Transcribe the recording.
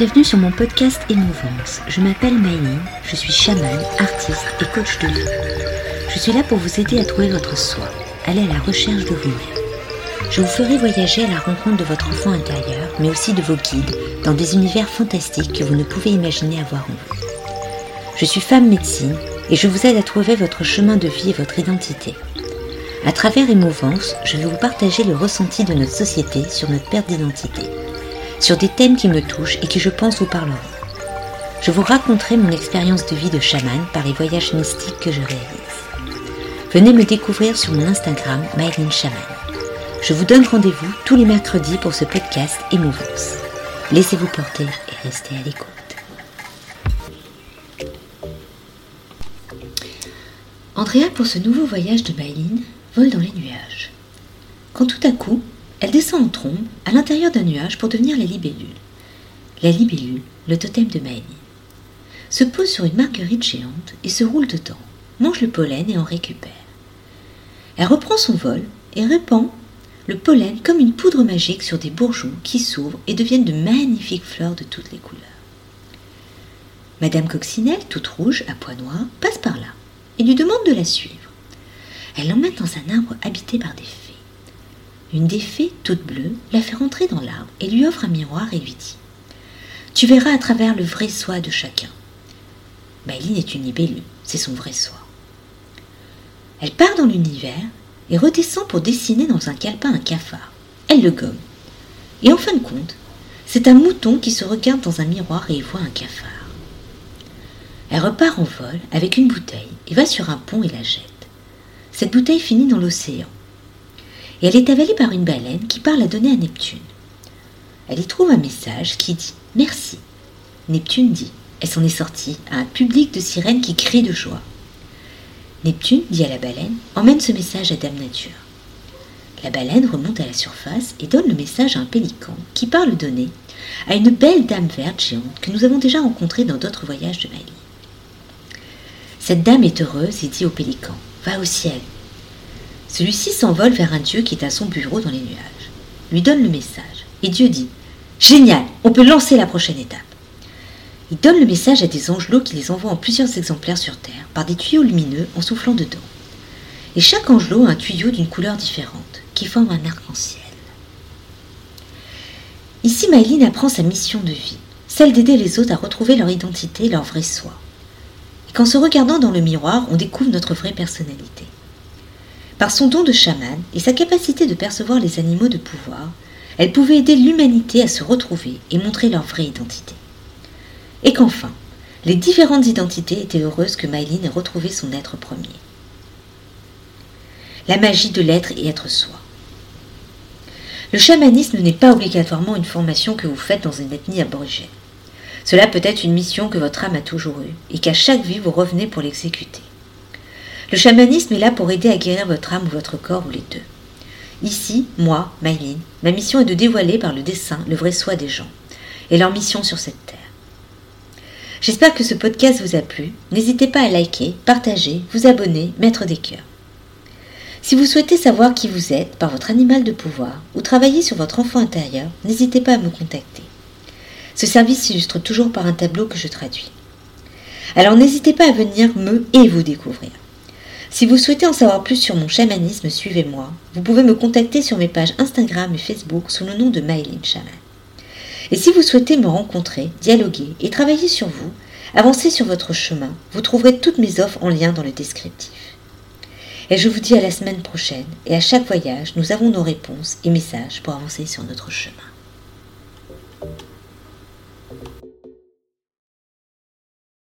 Bienvenue sur mon podcast Émouvance. Je m'appelle Maïline, je suis chamane, artiste et coach de vie. Je suis là pour vous aider à trouver votre soi, aller à la recherche de vous-même. Je vous ferai voyager à la rencontre de votre enfant intérieur, mais aussi de vos guides, dans des univers fantastiques que vous ne pouvez imaginer avoir en vous. Je suis femme médecine et je vous aide à trouver votre chemin de vie et votre identité. À travers Émouvance, je vais vous partager le ressenti de notre société sur notre perte d'identité sur des thèmes qui me touchent et qui je pense vous parleront. Je vous raconterai mon expérience de vie de chaman par les voyages mystiques que je réalise. Venez me découvrir sur mon Instagram Myline. Je vous donne rendez-vous tous les mercredis pour ce podcast Émouvance. Laissez-vous porter et restez à l'écoute. Andrea, pour ce nouveau voyage de Myline, vole dans les nuages. Quand tout à coup, elle descend en trombe à l'intérieur d'un nuage pour devenir la libellule. La libellule, le totem de Maëlie, se pose sur une marguerite géante et se roule dedans, mange le pollen et en récupère. Elle reprend son vol et répand le pollen comme une poudre magique sur des bourgeons qui s'ouvrent et deviennent de magnifiques fleurs de toutes les couleurs. Madame Coccinelle, toute rouge, à pois noirs, passe par là et lui demande de la suivre. Elle l'emmène dans un arbre habité par des fées. Une des fées, toute bleue, la fait rentrer dans l'arbre et lui offre un miroir et lui dit Tu verras à travers le vrai soi de chacun. Maïline est une libellule, c'est son vrai soi. Elle part dans l'univers et redescend pour dessiner dans un calepin un cafard. Elle le gomme. Et en fin de compte, c'est un mouton qui se regarde dans un miroir et voit un cafard. Elle repart en vol avec une bouteille et va sur un pont et la jette. Cette bouteille finit dans l'océan et elle est avalée par une baleine qui parle à donner à Neptune. Elle y trouve un message qui dit Merci. Neptune dit Elle s'en est sortie à un public de sirènes qui crient de joie. Neptune dit à la baleine Emmène ce message à Dame Nature. La baleine remonte à la surface et donne le message à un pélican qui parle donner à une belle dame verte géante que nous avons déjà rencontrée dans d'autres voyages de Mali. Cette dame est heureuse et dit au pélican Va au ciel, celui-ci s'envole vers un dieu qui est à son bureau dans les nuages, lui donne le message, et Dieu dit Génial, on peut lancer la prochaine étape. Il donne le message à des angelots qui les envoient en plusieurs exemplaires sur Terre, par des tuyaux lumineux en soufflant dedans. Et chaque angelot a un tuyau d'une couleur différente, qui forme un arc-en-ciel. Ici, Maïline apprend sa mission de vie, celle d'aider les autres à retrouver leur identité, leur vrai soi. Et qu'en se regardant dans le miroir, on découvre notre vraie personnalité. Par son don de chamane et sa capacité de percevoir les animaux de pouvoir, elle pouvait aider l'humanité à se retrouver et montrer leur vraie identité. Et qu'enfin, les différentes identités étaient heureuses que Myline ait retrouvé son être premier. La magie de l'être et être soi. Le chamanisme n'est pas obligatoirement une formation que vous faites dans une ethnie aborigène. Cela peut être une mission que votre âme a toujours eue et qu'à chaque vie vous revenez pour l'exécuter. Le chamanisme est là pour aider à guérir votre âme ou votre corps ou les deux. Ici, moi, Myline, ma mission est de dévoiler par le dessin le vrai soi des gens et leur mission sur cette terre. J'espère que ce podcast vous a plu. N'hésitez pas à liker, partager, vous abonner, mettre des cœurs. Si vous souhaitez savoir qui vous êtes par votre animal de pouvoir ou travailler sur votre enfant intérieur, n'hésitez pas à me contacter. Ce service s'illustre toujours par un tableau que je traduis. Alors n'hésitez pas à venir me et vous découvrir. Si vous souhaitez en savoir plus sur mon chamanisme, suivez-moi. Vous pouvez me contacter sur mes pages Instagram et Facebook sous le nom de Maëline Chaman. Et si vous souhaitez me rencontrer, dialoguer et travailler sur vous, avancer sur votre chemin, vous trouverez toutes mes offres en lien dans le descriptif. Et je vous dis à la semaine prochaine, et à chaque voyage, nous avons nos réponses et messages pour avancer sur notre chemin.